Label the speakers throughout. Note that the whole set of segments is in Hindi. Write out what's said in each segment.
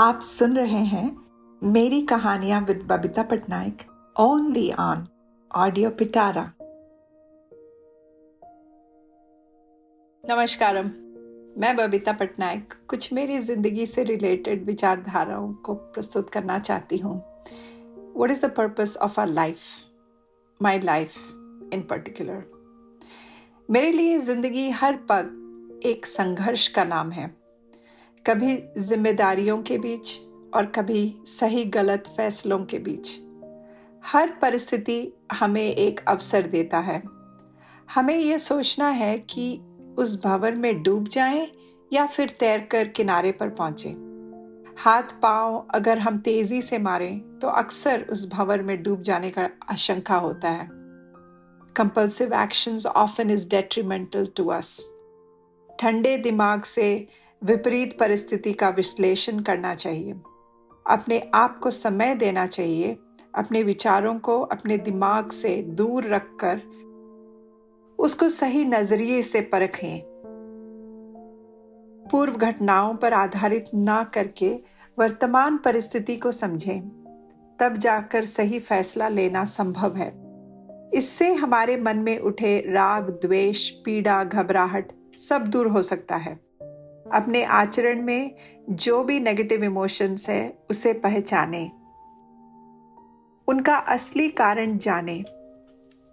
Speaker 1: आप सुन रहे हैं मेरी कहानियाँ with Babita Patnaik only on audio Pitara नमस्कारम। मैं बबीता पटनायक कुछ मेरी ज़िंदगी से रिलेटेड विचारधाराओं को प्रस्तुत करना चाहती हूँ। What is the purpose of our life my life in particular मेरे लिए ज़िंदगी हर पग एक संघर्ष का नाम है। कभी जिम्मेदारियों के बीच और कभी सही गलत फैसलों के बीच। हर परिस्थिति हमें एक अवसर देता है। हमें यह सोचना है कि उस भंवर में डूब जाएँ या फिर तैरकर किनारे पर पहुँचे। हाथ पाँव अगर हम तेज़ी से मारें तो अक्सर उस भंवर में डूब जाने का आशंका होता है। Compulsive actions often is detrimental to us ठंडे दिमाग से विपरीत परिस्थिति का विश्लेषण करना चाहिए। अपने आप को समय देना चाहिए, अपने विचारों को अपने दिमाग से दूर रखकर उसको सही नज़रिए से परखें। पूर्व घटनाओं पर आधारित ना करके वर्तमान परिस्थिति को समझें। तब जाकर सही फैसला लेना संभव है। इससे हमारे मन में उठे राग, द्वेष, पीड़ा, घबराहट सब दूर हो सकता है। अपने आचरण में जो भी नेगेटिव इमोशंस है, उसे पहचाने। उनका असली कारण जाने।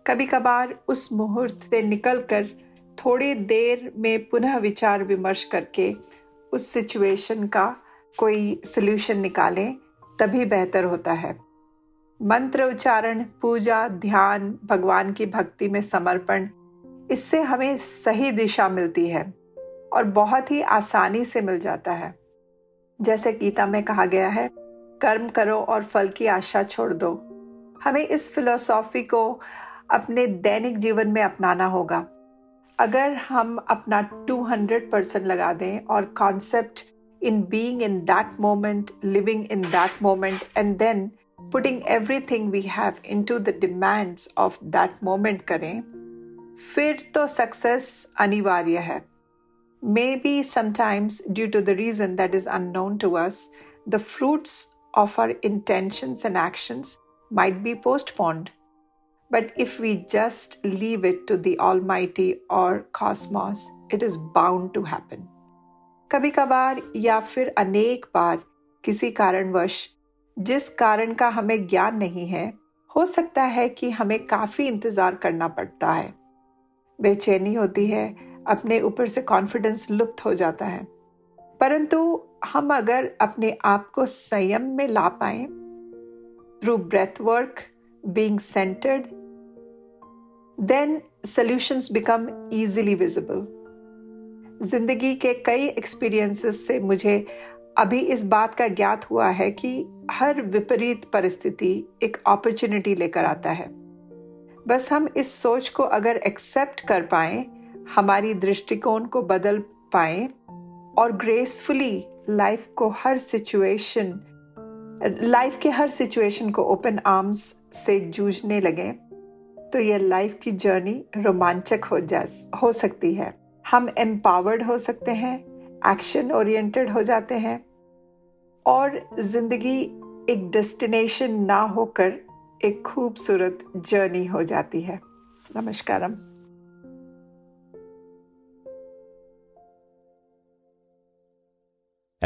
Speaker 1: कभी कभार उस मुहूर्त से निकलकर थोड़ी देर में पुनः विचार विमर्श करके उस सिचुएशन का कोई सल्यूशन निकालें, तभी बेहतर होता है। मंत्र उच्चारण, पूजा, ध्यान, भगवान की भक्ति में समर्पण, इससे हमें सही दिशा मिलती है। और बहुत ही आसानी से मिल जाता है। जैसे गीता में कहा गया है, कर्म करो और फल की आशा छोड़ दो। हमें इस फिलोसॉफी को अपने दैनिक जीवन में अपनाना होगा। अगर हम अपना 200 परसेंट लगा दें और concept in being in that moment living in that moment and then putting everything we have into the demands of that moment करें, फिर तो सक्सेस अनिवार्य है। Maybe sometimes, due to the reason that is unknown to us, the fruits of our intentions and actions might be postponed. But if we just leave it to the Almighty or cosmos, it is bound to happen. कभी कभार या फिर अनेक बार किसी कारणवश जिस कारण का हमें ज्ञान नहीं है हो सकता है कि हमें काफ़ी इंतज़ार करना पड़ता है बेचैनी होती है अपने ऊपर से कॉन्फिडेंस लुप्त हो जाता है। परंतु हम अगर अपने आप को संयम में ला पाए through breath work being centred then solutions become easily visible ज़िंदगी के कई एक्सपीरियंसेस से मुझे अभी इस बात का ज्ञात हुआ है कि हर विपरीत परिस्थिति एक अपॉर्चुनिटी लेकर आता है। बस हम इस सोच को अगर एक्सेप्ट कर पाए हमारी दृष्टिकोण को बदल पाए और ग्रेसफुली लाइफ को हर सिचुएशन लाइफ के हर सिचुएशन को ओपन आर्म्स से जूझने लगे तो यह लाइफ की जर्नी रोमांचक हो जा, हो सकती है। हम एम्पावर्ड हो सकते हैं एक्शन ओरिएंटेड हो जाते हैं और ज़िंदगी एक डेस्टिनेशन ना होकर एक खूबसूरत जर्नी हो जाती है। नमस्कारम।